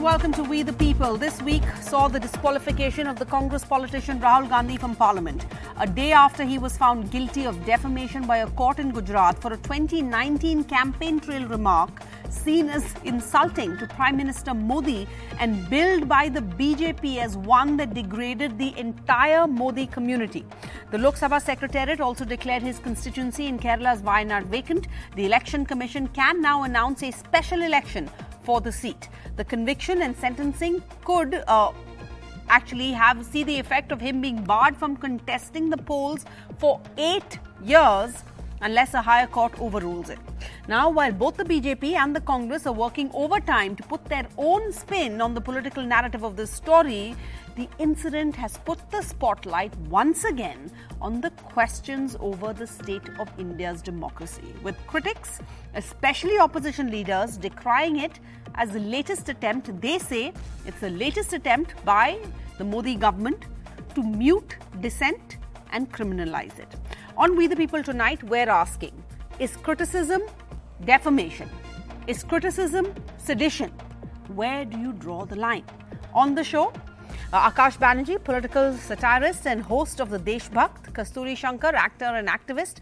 welcome to We the People. This week saw the disqualification of the Congress politician Rahul Gandhi from Parliament, a day after he was found guilty of defamation by a court in Gujarat for a 2019 campaign trail remark seen as insulting to Prime Minister Modi and billed by the BJP as one that degraded the entire Modi community. The Lok Sabha Secretariat also declared his constituency in Kerala's Wayanad vacant. The Election Commission can now announce a special election for the seat. The conviction and sentencing could uh, actually have see the effect of him being barred from contesting the polls for eight years unless a higher court overrules it. Now, while both the BJP and the Congress are working overtime to put their own spin on the political narrative of this story, the incident has put the spotlight once again on the questions over the state of India's democracy, with critics, especially opposition leaders, decrying it as the latest attempt, they say it's the latest attempt by the Modi government to mute dissent and criminalize it. On We the People tonight, we're asking Is criticism defamation? Is criticism sedition? Where do you draw the line? On the show, uh, Akash Banerjee, political satirist and host of the Deshbhakt, Kasturi Shankar, actor and activist,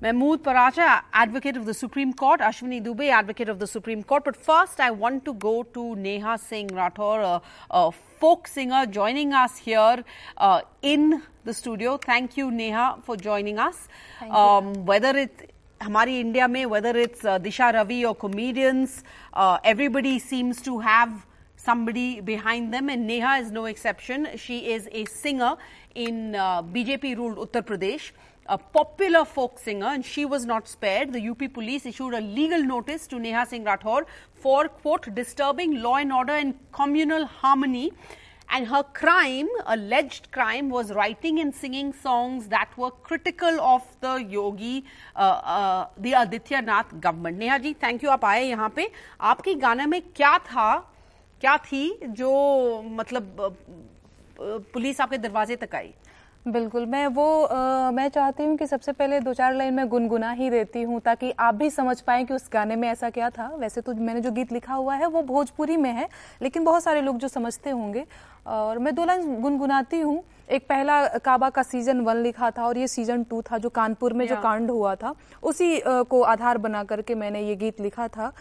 Mahmood Paracha, advocate of the Supreme Court, Ashwini Dubey, advocate of the Supreme Court. But first, I want to go to Neha Singh Rathore, a, a folk singer, joining us here uh, in the studio. Thank you, Neha, for joining us. Um, whether it हमारी India में whether it's uh, Disha Ravi or comedians, uh, everybody seems to have somebody behind them, and Neha is no exception. She is a singer in uh, BJP ruled Uttar Pradesh, a popular folk singer, and she was not spared. The UP police issued a legal notice to Neha Singh Rathore for, quote, disturbing law and order and communal harmony. And her crime, alleged crime, was writing and singing songs that were critical of the Yogi, uh, uh, the Nath government. Neha ji thank you आप आए यहाँ पे आपके गाने में क्या था क्या थी जो मतलब अ, अ, पुलिस आपके दरवाजे तक आई बिल्कुल मैं वो आ, मैं चाहती हूँ कि सबसे पहले दो चार लाइन में गुनगुना ही देती हूँ ताकि आप भी समझ पाएँ कि उस गाने में ऐसा क्या था। वैसे तो मैंने जो गीत लिखा हुआ है वो भोजपुरी में है लेकिन बहुत सारे लोग जो समझते होंगे। और मैं दो लाइन गुनगुनाती हूँ। एक पहला काबा का सीज़न वन लिखा था और ये सीज़न टू था जो कानपुर में जो कांड हुआ था उसी को आधार बना करके मैंने ये गीत लिखा था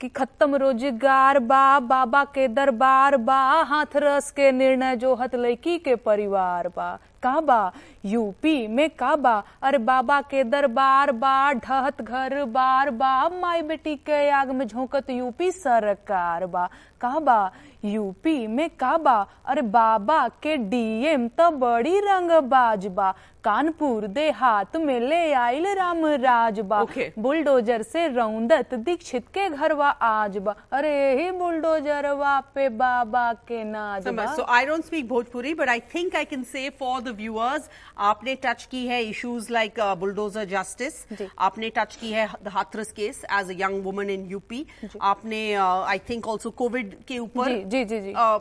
कि खत्म रोज़गार बा बाबा के दरबार बा हाथ रस के निर्णय जो हत लड़की के परिवार बा। का बा यूपी में का बा अरे बाबा के दरबार बा ढहत घर बार बा माई बेटी के आग में झोंकत यूपी सरकार बा। का बा यूपी में का बा अरे बाबा के डीएम तो बड़ी रंगबाज बा। कानपुर देहात में ले आइल राम राज बा। Okay. बुलडोजर से रौंदत दीक्षित के घर घरवा आज बा। अरे ही बुलडोजरवा पे बाबा के नाज बा। So I don't speak Bhojpuri, but I think I can say for the viewers, आपने टच की है issues लाइक बुलडोजर जस्टिस आपने टच की है the Hathras case as a young woman in UP, आपने आई थिंक ऑल्सो कोविड के ऊपर जी, जी, जी, uh,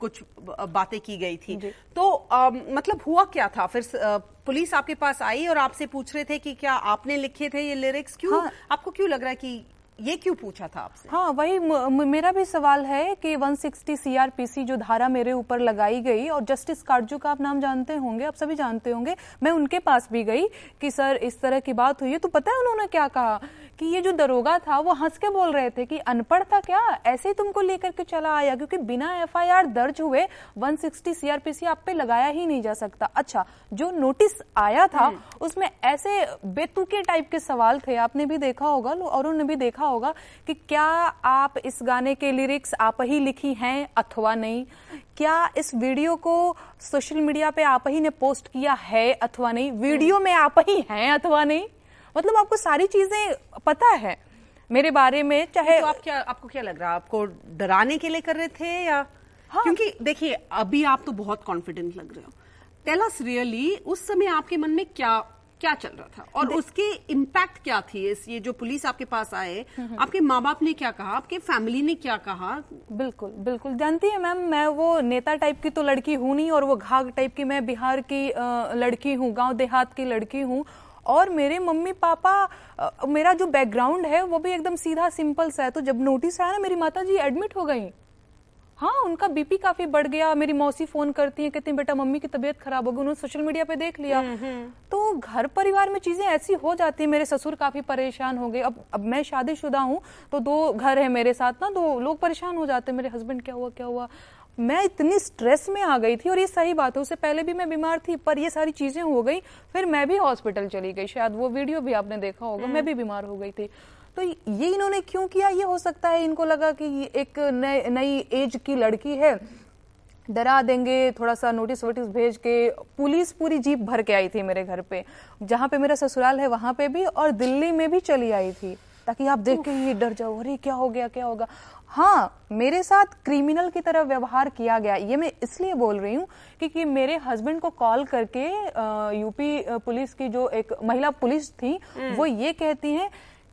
कुछ बातें की गई थी। तो um, मतलब हुआ क्या था? फिर uh, पुलिस आपके पास आई और आपसे पूछ रहे थे कि क्या आपने लिखे थे ये लिरिक्स क्यों? हाँ। आपको क्यों लग रहा है कि ये क्यों पूछा था आपसे? हाँ वही मेरा भी सवाल है कि 160 सीआरपीसी जो धारा मेरे ऊपर लगाई गई और जस्टिस काटजू का आप नाम जानते होंगे, आप सभी जानते होंगे, मैं उनके पास भी गई कि, सर, इस तरह की बात हुई है। तो पता है उन्होंने क्या कहा? कि ये जो दरोगा था वो हंस के बोल रहे थे कि अनपढ़ था क्या? ऐसे ही तुमको लेकर के चला आया क्योंकि बिना एफआईआर दर्ज हुए 160 सीआरपीसी आप पे लगाया ही नहीं जा सकता। अच्छा जो नोटिस आया था उसमें ऐसे बेतुके टाइप के सवाल थे। आपने भी देखा होगा औरों ने भी देखा होगा कि क्या आप इस गाने के लिरिक्स आप ही लिखी हैं अथवा नहीं? क्या इस वीडियो को सोशल मीडिया पे आप ही ने पोस्ट किया है अथवा नहीं? वीडियो में आप ही हैं अथवा नहीं? मतलब आपको सारी चीज़ें पता है मेरे बारे में चाहे तो आप क्या आपको क्या लग रहा है? आपको डराने के लिए कर रहे थे या हाँ। क्योंकि देखिए अभी आप तो बहुत कॉन्फिडेंट लग रहे हो। टेल अस रियली उस समय आपके मन में क्या क्या चल रहा था? और उसके इम्पैक्ट क्या थी इस ये जो पुलिस आपके पास आए आपके माँ बाप ने क्या कहा? आपके फैमिली ने क्या कहा? बिल्कुल बिल्कुल। जानती है मैम मैं वो नेता टाइप की तो लड़की हूँ नहीं और वो घाघ टाइप की मैं बिहार की लड़की हूँ गाँव देहात की लड़की हूँ। और मेरे मम्मी पापा मेरा जो बैकग्राउंड है वो भी एकदम सीधा सिंपल सा है। तो जब नोटिस आया ना मेरी माता जी एडमिट हो गई। हाँ उनका बीपी काफ़ी बढ़ गया। मेरी मौसी फ़ोन करती है कहती हैं बेटा मम्मी की तबीयत खराब हो गई। उन्होंने सोशल मीडिया पे देख लिया। तो घर परिवार में चीज़ें ऐसी हो जाती है। मेरे ससुर काफ़ी परेशान हो गए। अब अब मैं शादीशुदा हूँ तो दो घर है मेरे साथ ना तो लोग परेशान हो जाते हैं। मेरे हस्बैंड क्या हुआ क्या हुआ? मैं इतनी स्ट्रेस में आ गई थी और ये सही बात है उससे पहले भी मैं बीमार थी पर ये सारी चीज़ें हो गई फिर मैं भी हॉस्पिटल चली गई। शायद वो वीडियो भी आपने देखा होगा मैं भी बीमार हो गई थी। तो ये इन्होंने क्यों किया? ये हो सकता है इनको लगा कि एक नई नई एज की लड़की है। डरा देंगे थोड़ा सा नोटिस वोटिस भेज के पुलिस पूरी जीप भर के आई थी मेरे घर पे। जहाँ पे मेरा ससुराल है वहाँ पे भी और दिल्ली में भी चली आई थी। ताकि आप देख के ये डर जाओ अरे क्या हो गया क्या होगा? हाँ मेरे साथ क्रिमिनल की तरह व्यवहार किया गया ये मैं इसलिए बोल रही हूँ क्योंकि मेरे हस्बैंड को कॉल करके यूपी पुलिस की जो एक महिला पुलिस थी वो ये कहती हैं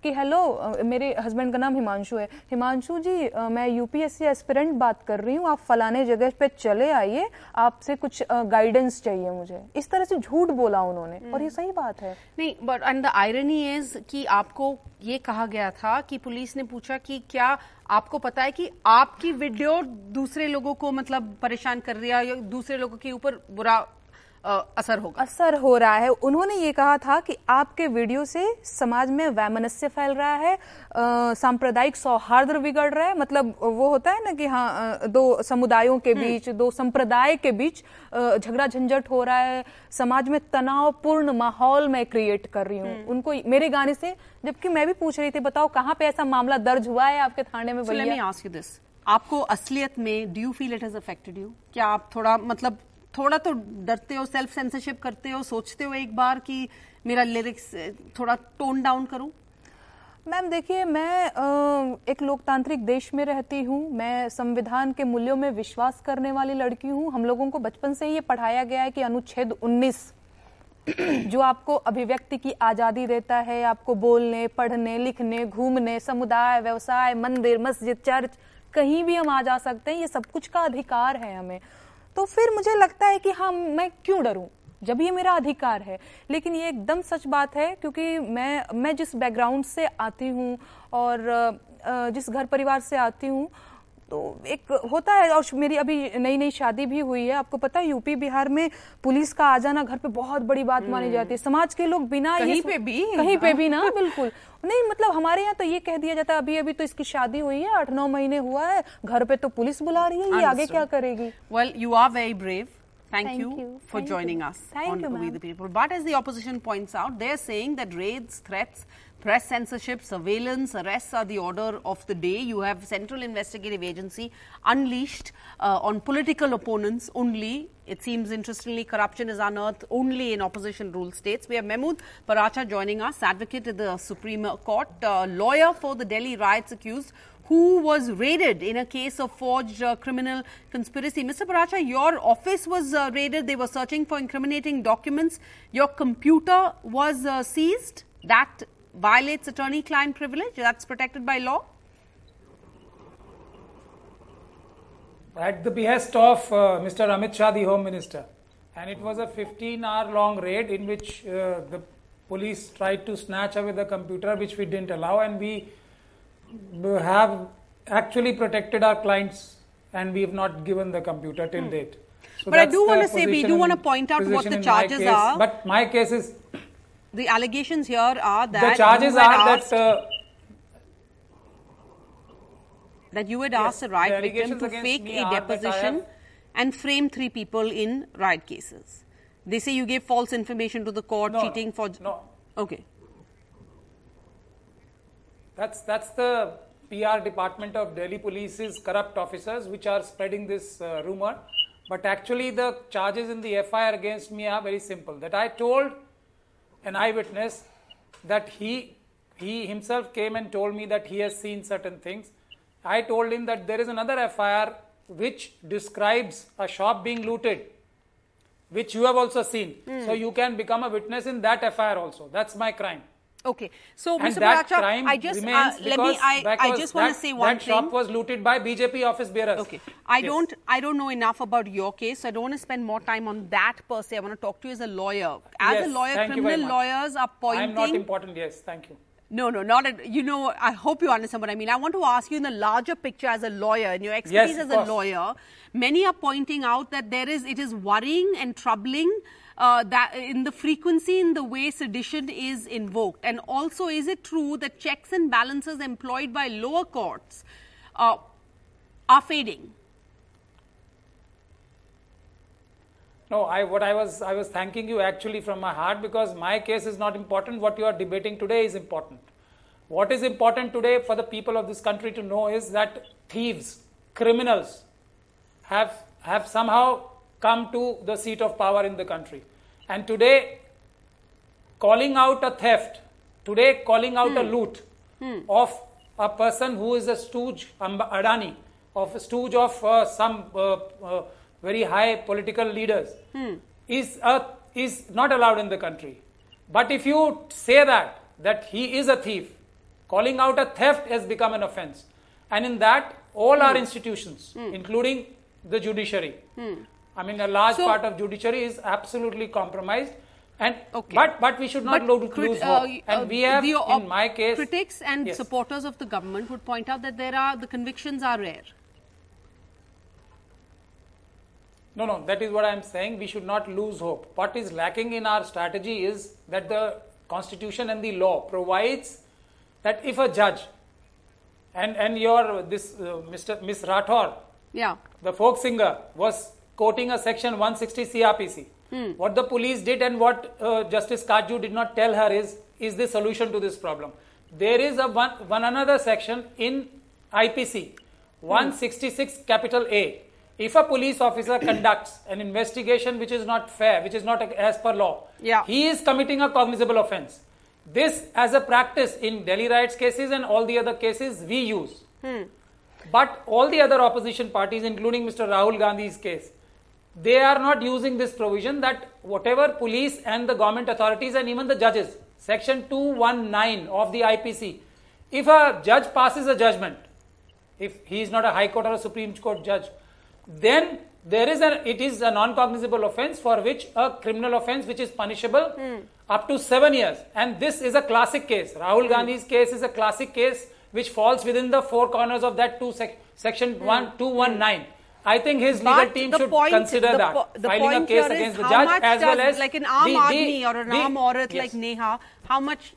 कि हेलो मेरे हस्बैंड का नाम हिमांशु है। हिमांशु जी मैं यूपीएससी एस्पिरेंट बात कर रही हूँ। आप फलाने जगह पे चले आइए। आपसे कुछ गाइडेंस चाहिए मुझे। इस तरह से झूठ बोला उन्होंने और ये सही बात है। नहीं but and the irony is कि आपको ये कहा गया था कि पुलिस ने पूछा कि क्या आपको पता है कि आपकी वीडियो दूसरे लोगों को मतलब परेशान कर रही है या दूसरे लोगों के ऊपर बुरा असर होगा। असर हो रहा है। उन्होंने ये कहा था कि आपके वीडियो से समाज में वैमनस्य फैल रहा है सांप्रदायिक सौहार्द बिगड़ रहा है। मतलब वो होता है ना कि हाँ दो समुदायों के बीच दो संप्रदाय के बीच झगड़ा झंझट हो रहा है। समाज में तनावपूर्ण माहौल मैं क्रिएट कर रही हूँ। उनको मेरे गाने से जबकि मैं भी पूछ रही थी बताओ कहाँ पे ऐसा मामला दर्ज हुआ है आपके थाने में so, आपको असलियत में do you feel it has affected you क्या आप थोड़ा मतलब थोड़ा तो डरते हो सेल्फ सेंसरशिप करते हो, सोचते हो एक बार कि मेरा लिरिक्स थोड़ा टोन डाउन करूँ? मैम, देखिए, मैं एक लोकतांत्रिक देश में रहती हूँ। मैं संविधान के मूल्यों में विश्वास करने वाली लड़की हूँ। हम लोगों को बचपन से ही ये पढ़ाया गया है कि अनुच्छेद 19 जो आपको अभिव्यक्ति की आज़ादी देता है, आपको बोलने, पढ़ने, लिखने, घूमने, समुदाय, व्यवसाय, मंदिर, मस्जिद, चर्च, कहीं भी हम आ जा सकते हैं, ये सब कुछ का अधिकार है हमें। तो फिर मुझे लगता है कि हाँ मैं क्यों डरूं? जब ये मेरा अधिकार है। लेकिन ये एकदम सच बात है, क्योंकि मैं मैं जिस बैकग्राउंड से आती हूँ और जिस घर परिवार से आती हूँ तो एक होता है और मेरी अभी नई नई शादी भी हुई है। आपको पता है यूपी बिहार में पुलिस का आ जाना घर पे बहुत बड़ी बात मानी हम्म। जाती है। समाज के लोग बिना कहीं पे भी कहीं पे भी ना बिल्कुल। नहीं मतलब हमारे यहाँ तो ये कह दिया जाता है अभी अभी तो इसकी शादी हुई है आठ नौ महीने हुआ है घर पे तो पुलिस बुला रही है ये आगे क्या करेगी? Well you are very brave Thank, Thank, you, you. for Thank joining you. us Thank on you, We the People. But as the opposition points out, they're saying that raids, threats, Press censorship, surveillance, arrests are the order of the day. You have Central Investigative Agency unleashed uh, on political opponents only. It seems, interestingly, corruption is unearthed only in opposition rule states. We have Mehmood Paracha joining us, advocate at the Supreme Court, uh, lawyer for the Delhi riots accused who was raided in a case of forged uh, criminal conspiracy. Mr. Paracha, your office was uh, raided. They were searching for incriminating documents. Your computer was uh, seized. That violates attorney client privilege that's protected by law? At the behest of uh, Mr. Amit Shah, the Home Minister. And it was a 15 hour long raid in which uh, the police tried to snatch away the computer, which we didn't allow, and we have actually protected our clients and we have not given the computer till hmm. date. So but I do want to say, we do want to point out what the charges are. But my case is the allegations here are that the charges are that uh, that you had yes, asked a riot victim to fake a deposition and frame three people in riot cases. They say you gave false information to the court, no, cheating for. No. Okay. That's that's the PR department of Delhi Police's corrupt officers which are spreading this uh, rumor. But actually, the charges in the FIR against me are very simple. That I told an eyewitness that he he himself came and told me that he has seen certain things. I told him that there is another FIR which describes a shop being looted, which you have also seen. Mm. So you can become a witness in that FIR also. That's my crime. Okay, so and Mr. That I just uh, let me. I, I just want to say one that thing. That shop was looted by BJP office bearers. Okay, I yes. don't. I don't know enough about your case. So I don't want to spend more time on that per se. I want to talk to you as a lawyer. As yes, a lawyer, criminal lawyers are pointing. I'm not important. Yes, thank you. No, no, not at, you know, I hope you understand what I mean. I want to ask you in the larger picture as a lawyer, in your expertise Yes, as a course. lawyer, many are pointing out that there is, it is worrying and troubling uh, that in the frequency in the way sedition is invoked. And also, is it true that checks and balances employed by lower courts uh, are fading? No, I what I was I was thanking you actually from my heart because my case is not important. What you are debating today is important. What is important today for the people of this country to know is that thieves, criminals, have have somehow come to the seat of power in the country, and today, calling out a theft, today calling out a hmm. loot hmm. of a person who is a stooge, Adani, of a stooge of uh, some uh, uh, very high political leaders, hmm. is a, is not allowed in the country. But if you say that that he is a thief, calling out a theft has become an offense, and in that all our institutions, including the judiciary, I mean a large So- part of judiciary is absolutely compromised. And Okay. but but we should not But crit- lose uh, hope. uh, and we have, the in my case, critics and Yes. supporters of the government would point out that there are the convictions are rare. No, no, that is what I am saying. We should not lose hope. What is lacking in our strategy is that the constitution and the law provides that if a judge and and your this uh, Mr. Miss Rathor, Yeah. the folk singer, was quoting a section 160 CRPC. Hmm. What the police did and what uh, Justice Katju did not tell her is is the solution to this problem. There is a one, one another section in IPC hmm. 166 capital A. If a police officer conducts an investigation which is not fair, which is not as per law, Yeah. he is committing a cognizable offense. This, as a practice in Delhi riots cases and all the other cases, we use. Hmm. But all the other opposition parties, including Mr. Rahul Gandhi's case, they are not using this provision that whatever police and the government authorities and even the judges, section 219 of the IPC, if a judge passes a judgment, if he is not a high court or a supreme court judge, then there is a it is a non-cognizable offense for which a criminal offense which is punishable hmm. up to seven years. And this is a classic case. Rahul hmm. Gandhi's case is a classic case which falls within the four corners of that two sec- section hmm. one two one nine. I think his legal But team should point, consider the that the filing a point case here is against the how judge much as well as like an the- Aam the- or an Aam Aurat yes. like Neha, how much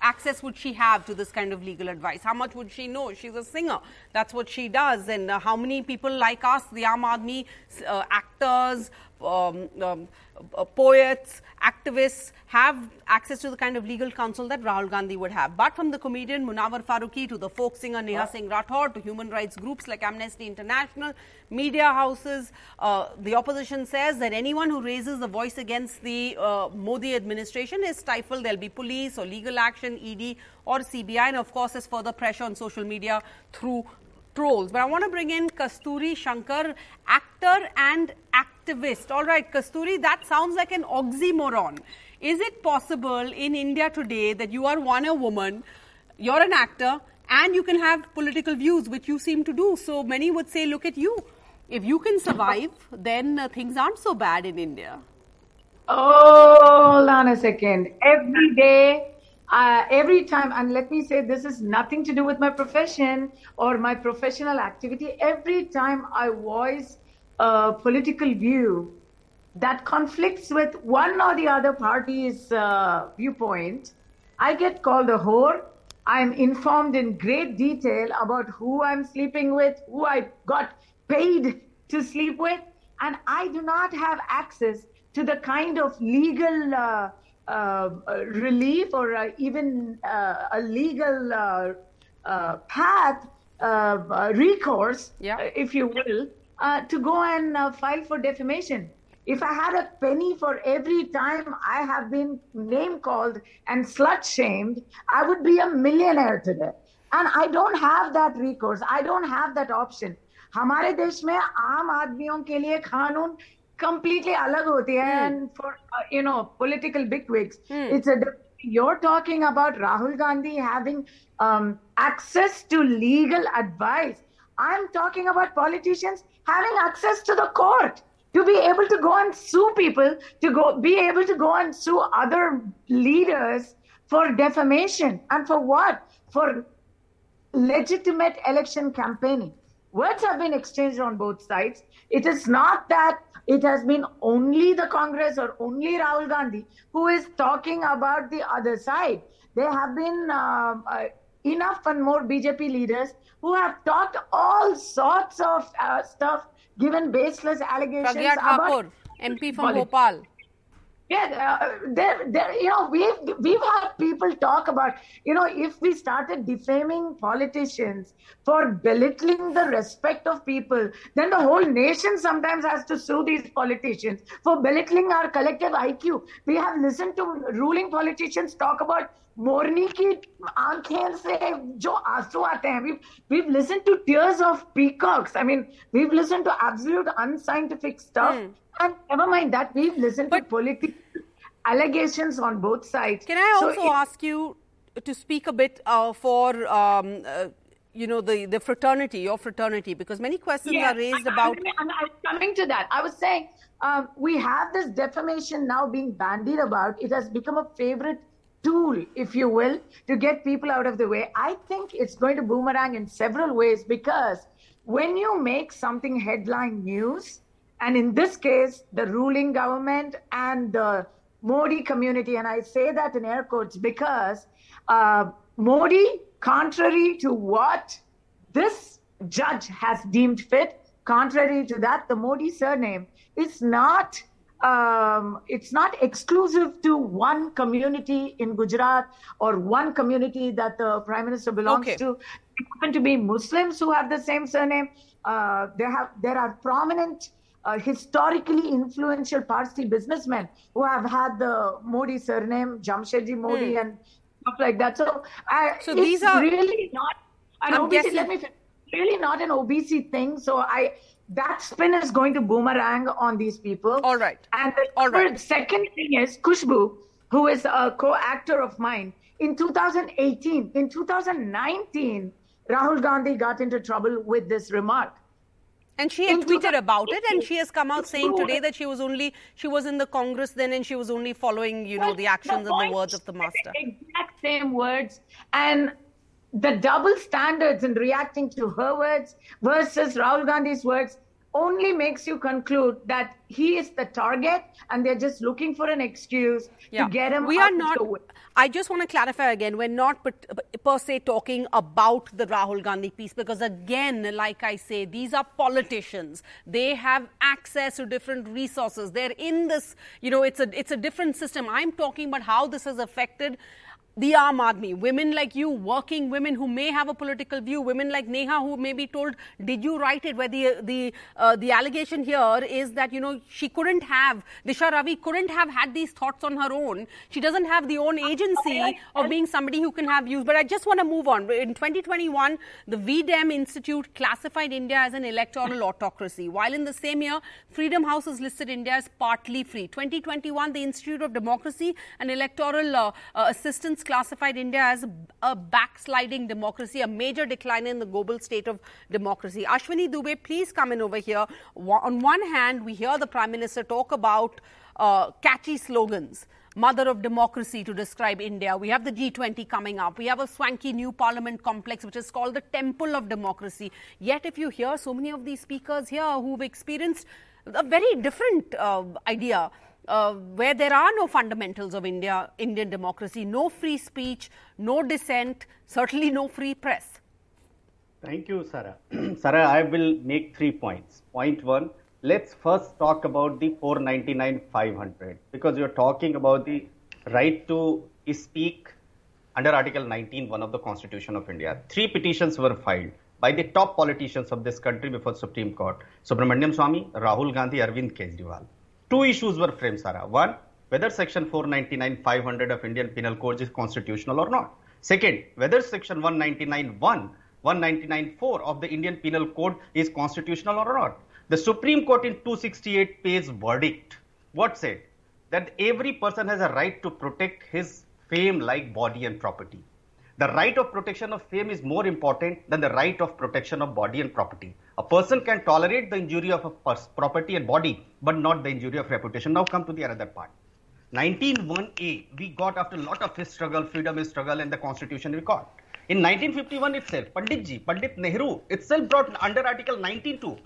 access would she have to this kind of legal advice? How much would she know? She's a singer. That's what she does. And uh, how many people like us, the Aam Aadmi, uh, actors, um, um, uh, poets, activists, have access to the kind of legal counsel that Rahul Gandhi would have. But from the comedian Munawar Faruqi to the folk singer Neha Singh Rathod to human rights groups like Amnesty International, media houses, uh, the opposition says that anyone who raises a voice against the uh, Modi administration is stifled. There'll be police or legal action, ED or CBI, and of course, there's further pressure on social media through trolls. But I want to bring in Kasturi Shankar, actor and activist. All right, Kasturi, that sounds like an oxymoron. Is it possible in India today that you are one a woman, you're an actor, and you can have political views, which you seem to do? So many would say, look at you. If you can survive, then uh, things aren't so bad in India. Oh, hold on a second. Every day, uh, every time, and let me say this is nothing to do with my profession or my professional activity. Every time I voice a political view that conflicts with one or the other party's uh, viewpoint, I get called a whore. I'm informed in great detail about who I'm sleeping with, who I got paid to sleep with, and I do not have access to the kind of legal uh, uh, relief or uh, even uh, a legal uh, uh, path, recourse, Yeah. if you will, uh, to go and uh, file for defamation. If I had a penny for every time I have been name called and slut shamed, I would be a millionaire today. And I don't have that recourse. I don't have that option. हमारे देश में आम आदमियों के लिए कानून completely अलग होती है and for uh, you know political bigwigs it's a you're talking about Rahul Gandhi having um, access to legal advice I'm talking about politicians having access to the court to be able to go and sue people, to go be able to go and sue other leaders for defamation. And for what? For legitimate election campaigning. Words have been exchanged on both sides. It is not that it has been only the Congress or only Rahul Gandhi who is talking about the other side. There have been uh, uh, enough and more BJP leaders who have talked all sorts of uh, stuff, given baseless allegations about MP from Politics. Bhopal. yeah, uh, there, there, you know, we've we've had people talk about, you know, if we started defaming politicians for belittling the respect of people, then the whole nation sometimes has to sue these politicians for belittling our collective IQ. We have listened to ruling politicians talk about मोरनी की आंखें से जो आंसू आते हैं we've we've listened to tears of peacocks i mean we've listened to absolute unscientific stuff and never mind that we've listened But- to political allegations on both sides Can I So also it- ask you to speak a bit uh, for, um, uh, you know, the, the fraternity, your fraternity, because many questions Yeah, are raised I- I- about. I'm, I'm coming to that. I was saying um, we have this defamation now being bandied about. It has become a favorite tool, if you will, to get people out of the way. I think it's going to boomerang in several ways because when you make something headline news, and in this case, the ruling government and the Modi community, and I say that in air quotes because uh, Modi, contrary to what this judge has deemed fit. Contrary to that, the Modi surname is not. Um, it's not exclusive to one community in Gujarat or one community that the prime minister belongs Okay. to. It happen to be Muslims who have the same surname. Uh, there have there are prominent, uh, historically influential Parsi businessmen who have had the Modi surname, Jamshedji Modi, and stuff like that. So, I. So these are- really not an I'm OBC. guessing- Let me really not an OBC thing. So I that spin is going to boomerang on these people. All right. And the All right. third- second thing is Khushbu, who is a co-actor of mine. In 2018, in 2019, Rahul Gandhi got into trouble with this remark. And she had In tweeted about it, and she has come out saying today that she was only she was in the Congress then, and she was only following, you know, the actions and the words of the master. Exact same words. And the double standards in reacting to her words versus Rahul Gandhi's words only makes you conclude that he is the target and they're just looking for an excuse to get him we out are of not the way. i just want to clarify again we're not per, per se talking about the rahul gandhi piece because again like i say these are politicians. They have access to different resources. They're in this you know it's a it's a different system. I'm talking about how this has affected the Aam Aadmi, women like you, working women who may have a political view, women like Neha who may be told, "Did you write it?" Where the the uh, the allegation here is that you know she couldn't have Disha Ravi couldn't have had these thoughts on her own. She doesn't have the own agency of being somebody who can have views. But I just want to move on. In 2021, the V-Dem Institute classified India as an electoral autocracy, while in the same year, Freedom House has listed India as partly free. 2021, the Institute of Democracy and Electoral uh, uh, Assistance classified India as a backsliding democracy, a major decline in the global state of democracy. Ashwini Dubey, please come in over here. On one hand, we hear the Prime Minister talk about uh, catchy slogans. Mother of democracy to describe India. We have the G20 coming up. We have a swanky new parliament complex, which is called the Temple of Democracy. Yet, if you hear so many of these speakers here who've experienced a very different uh, idea, uh, where there are no fundamentals of India, Indian democracy, no free speech, no dissent, certainly no free press. Thank you, Sarah. Sarah, I will make three points. Point one, let's first talk about the 499 500 because you're talking about the right to speak under Article 19, one of the Constitution of India. Three petitions were filed by the top politicians of this country before the Supreme Court Subramanian Swamy, Rahul Gandhi, Arvind Kejriwal. Two issues were framed, Sarah. One, whether Section 499 500 of Indian Penal Code is constitutional or not. Second, whether Section 199 1 199.4 of the Indian Penal Code is constitutional or not. The Supreme Court in 268 page verdict, what said? That every person has a right to protect his fame like body and property. The right of protection of fame is more important than the right of protection of body and property. A person can tolerate the injury of a property and body, but not the injury of reputation. Now come to the other part. 191A, we got after a lot of his struggle, freedom his struggle, and the constitution we got. In 1951 itself, Pandit ji, Pandit Nehru itself brought under Article 192.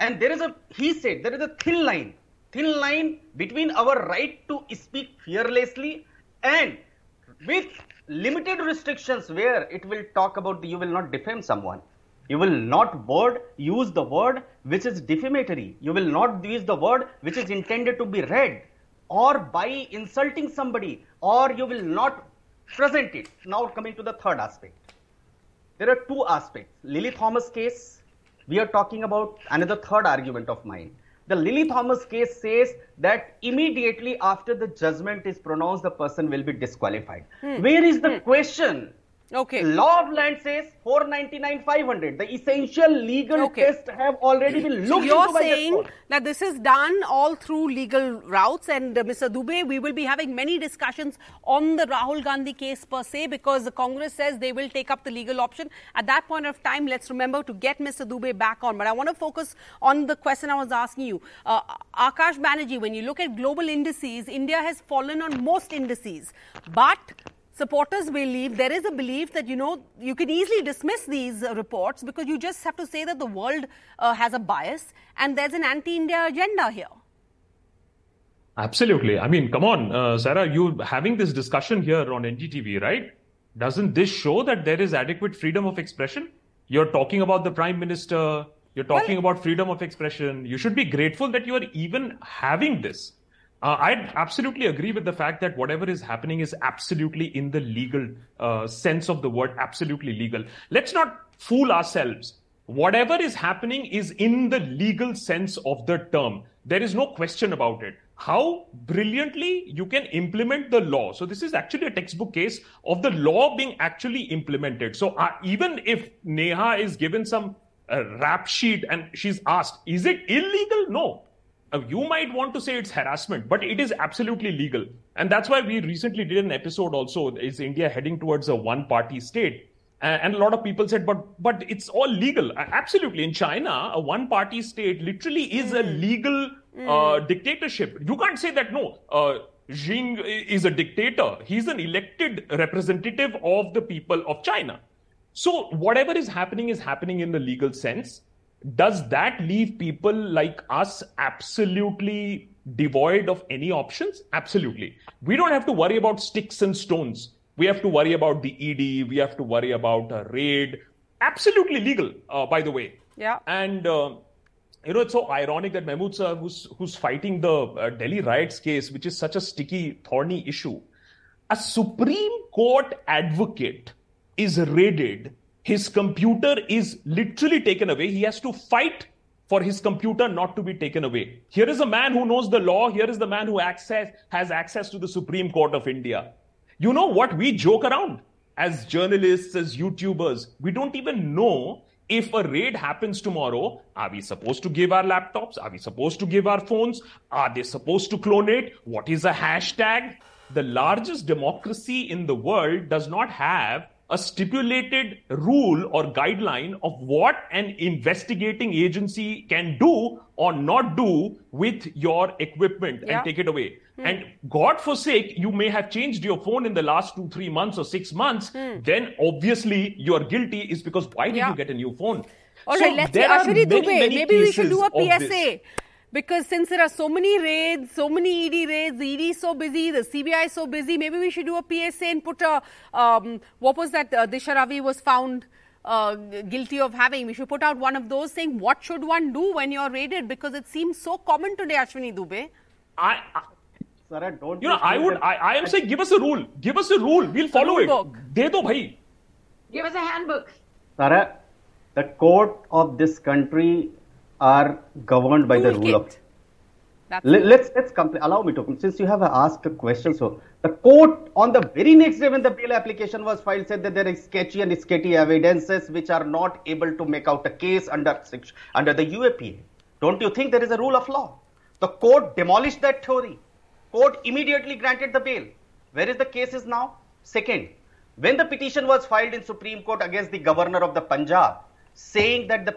And there is a, he said, there is a thin line, thin line between our right to speak fearlessly and with limited restrictions where it will talk about the, you will not defame someone. You will not word use the word which is defamatory. You will not use the word which is intended to be read or by insulting somebody or you will not present it. Now coming to the third aspect. There are two aspects. Lily Thomas case, we are talking about another third argument of mine. The Lily Thomas case says that immediately after the judgment is pronounced, the person will be disqualified. Hmm. Where is the hmm. question? Okay. Law of land says 499 500. The essential legal Okay. tests have already been So looked you're into saying that this is done all through legal routes, and uh, Mr. Dubey, we will be having many discussions on the Rahul Gandhi case per se because the Congress says they will take up the legal option. At that point of time, let's remember to get Mr. Dubey back on. But I want to focus on the question I was asking you. Uh, Akash Banerjee, when you look at global indices, India has fallen on most indices, but supporters believe there is a belief that you know you can easily dismiss these reports because you just have to say that the world uh, has a bias and there's an anti-india agenda here Absolutely. I mean, come on, uh, Sarah, you having this discussion here on NDTV, right? Doesn't this show that there is adequate freedom of expression? You're talking about the prime minister. You're talking about freedom of expression. You should be grateful that you are even having this. Uh, I absolutely agree with the fact that whatever is happening is absolutely in the legal uh, sense of the word, absolutely legal. Let's not fool ourselves. Whatever is happening is in the legal sense of the term. There is no question about it. How brilliantly you can implement the law. So, this is actually a textbook case of the law being actually implemented. So, uh, even if Neha is given some uh, rap sheet and she's asked, is it illegal? No. Uh, you might want to say it's harassment, but it is absolutely legal. And that's why we recently did an episode also. Is India heading towards a one party state? And a lot of people said, but but it's all legal. Absolutely. In China, a one party state literally is a legal uh, dictatorship. You can't say that, no. Uh, Xing is a dictator. He's an elected representative of the people of China. So whatever is happening is happening in the legal sense. Does that leave people like us absolutely devoid of any options? Absolutely. We don't have to worry about sticks and stones. We have to worry about the ED. We have to worry about a raid. Absolutely legal, uh, by the way. Yeah. And uh, you know, it's so ironic that Mahmood sir, who's who's fighting the uh, Delhi riots case, which is such a sticky, thorny issue, a Supreme Court advocate is raided. His computer is literally taken away. He has to fight for his computer not to be taken away. Here is a man who knows the law. Here is the man who access, has access to the Supreme Court of India. You know what? We joke around as journalists, as YouTubers. We don't even know if a raid happens tomorrow. Are we supposed to give our laptops? Are we supposed to give our phones? Are they supposed to clone it? What is a hashtag? The largest democracy in the world does not have a stipulated rule or guideline of what an investigating agency can do or not do with your equipment Yeah. and take it away. Hmm. And God forsake, you may have changed your phone in the last two, three months or six months. Hmm. Then obviously you are guilty is because why did Yeah. you get a new phone? All So right, let's are Ashwini Dubey, maybe we should do a PSA. This. Because since there are so many raids, so many ED raids, the ED is so busy, the CBI is so busy, maybe we should do a PSA and put a, um, what was that uh, Disha Ravi was found uh, guilty of having. We should put out one of those saying, what should one do when you're raided? Because it seems so common today, Ashwini Dubey. I, I Sarah, don't you know, I would, I, I am saying give us a rule. Give us a rule. We'll follow it. book. De do bhai. Give us a handbook. Sarah, the court of this country are governed by the rule of. That's Let, let's let's compl- allow me to since you have asked a question. So the court on the very next day when the bail application was filed said that there is sketchy and sketchy evidences which are not able to make out a case under under the UAPA. Don't you think there is a rule of law? The court demolished that theory. Court immediately granted the bail. Where is the case is now? Second, when the petition was filed in Supreme Court against the governor of the Punjab, saying that the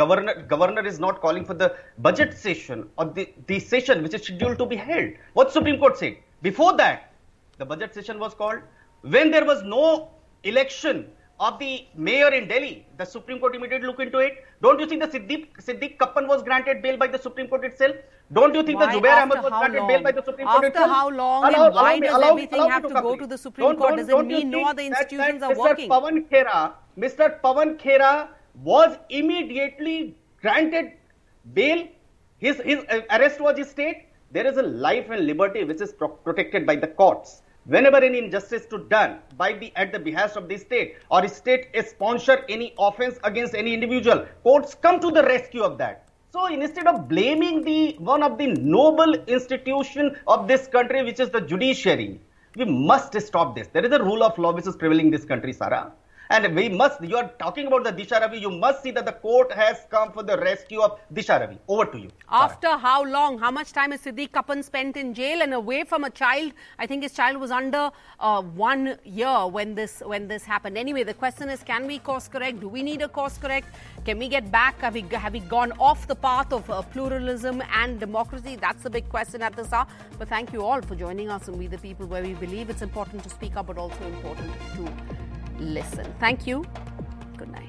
governor governor is not calling for the budget session or the, the session which is scheduled to be held. What Supreme Court said? Before that, the budget session was called. When there was no election of the mayor in Delhi, the Supreme Court immediately looked into it. Don't you think the Siddiq, Siddiq Kappan was granted bail by the Supreme Court itself? Don't you think Why? the Zubair After Ahmed was granted long? bail by the Supreme Court After itself? how long Allow- and why allow me- does allow everything allow have to go to the Supreme Don't- Court? don't- Does you mean no other that- that institutions are Mr. working? Pawan Khera, Mr. Pawan Khera was immediately granted bail. His, his uh, arrest was stayed. There is a life and liberty which is pro- protected by the courts. Whenever any injustice to done by the at the behest of the state or state sponsor any offense against any individual, courts come to the rescue of that. So instead of blaming the one of the noble institution of this country, which is the judiciary, we must stop this. There is a rule of law which is prevailing in this country, Sarah. And we must, you are talking about the Disha Ravi, you must see that the court has come for the rescue of Disha Ravi. Over to you. Sarah. After how long? How much time has Siddiq Kappan spent in jail and away from a child? I think his child was under uh, one year when this when this happened. Anyway, the question is: Can we course correct? Do we need a course correct? Can we get back? Have we have we gone off the path of uh, pluralism and democracy? That's the big question at this hour. But thank you all for joining us and We the People, where we believe it's important to speak up, but also important to Listen. Thank you. Good night.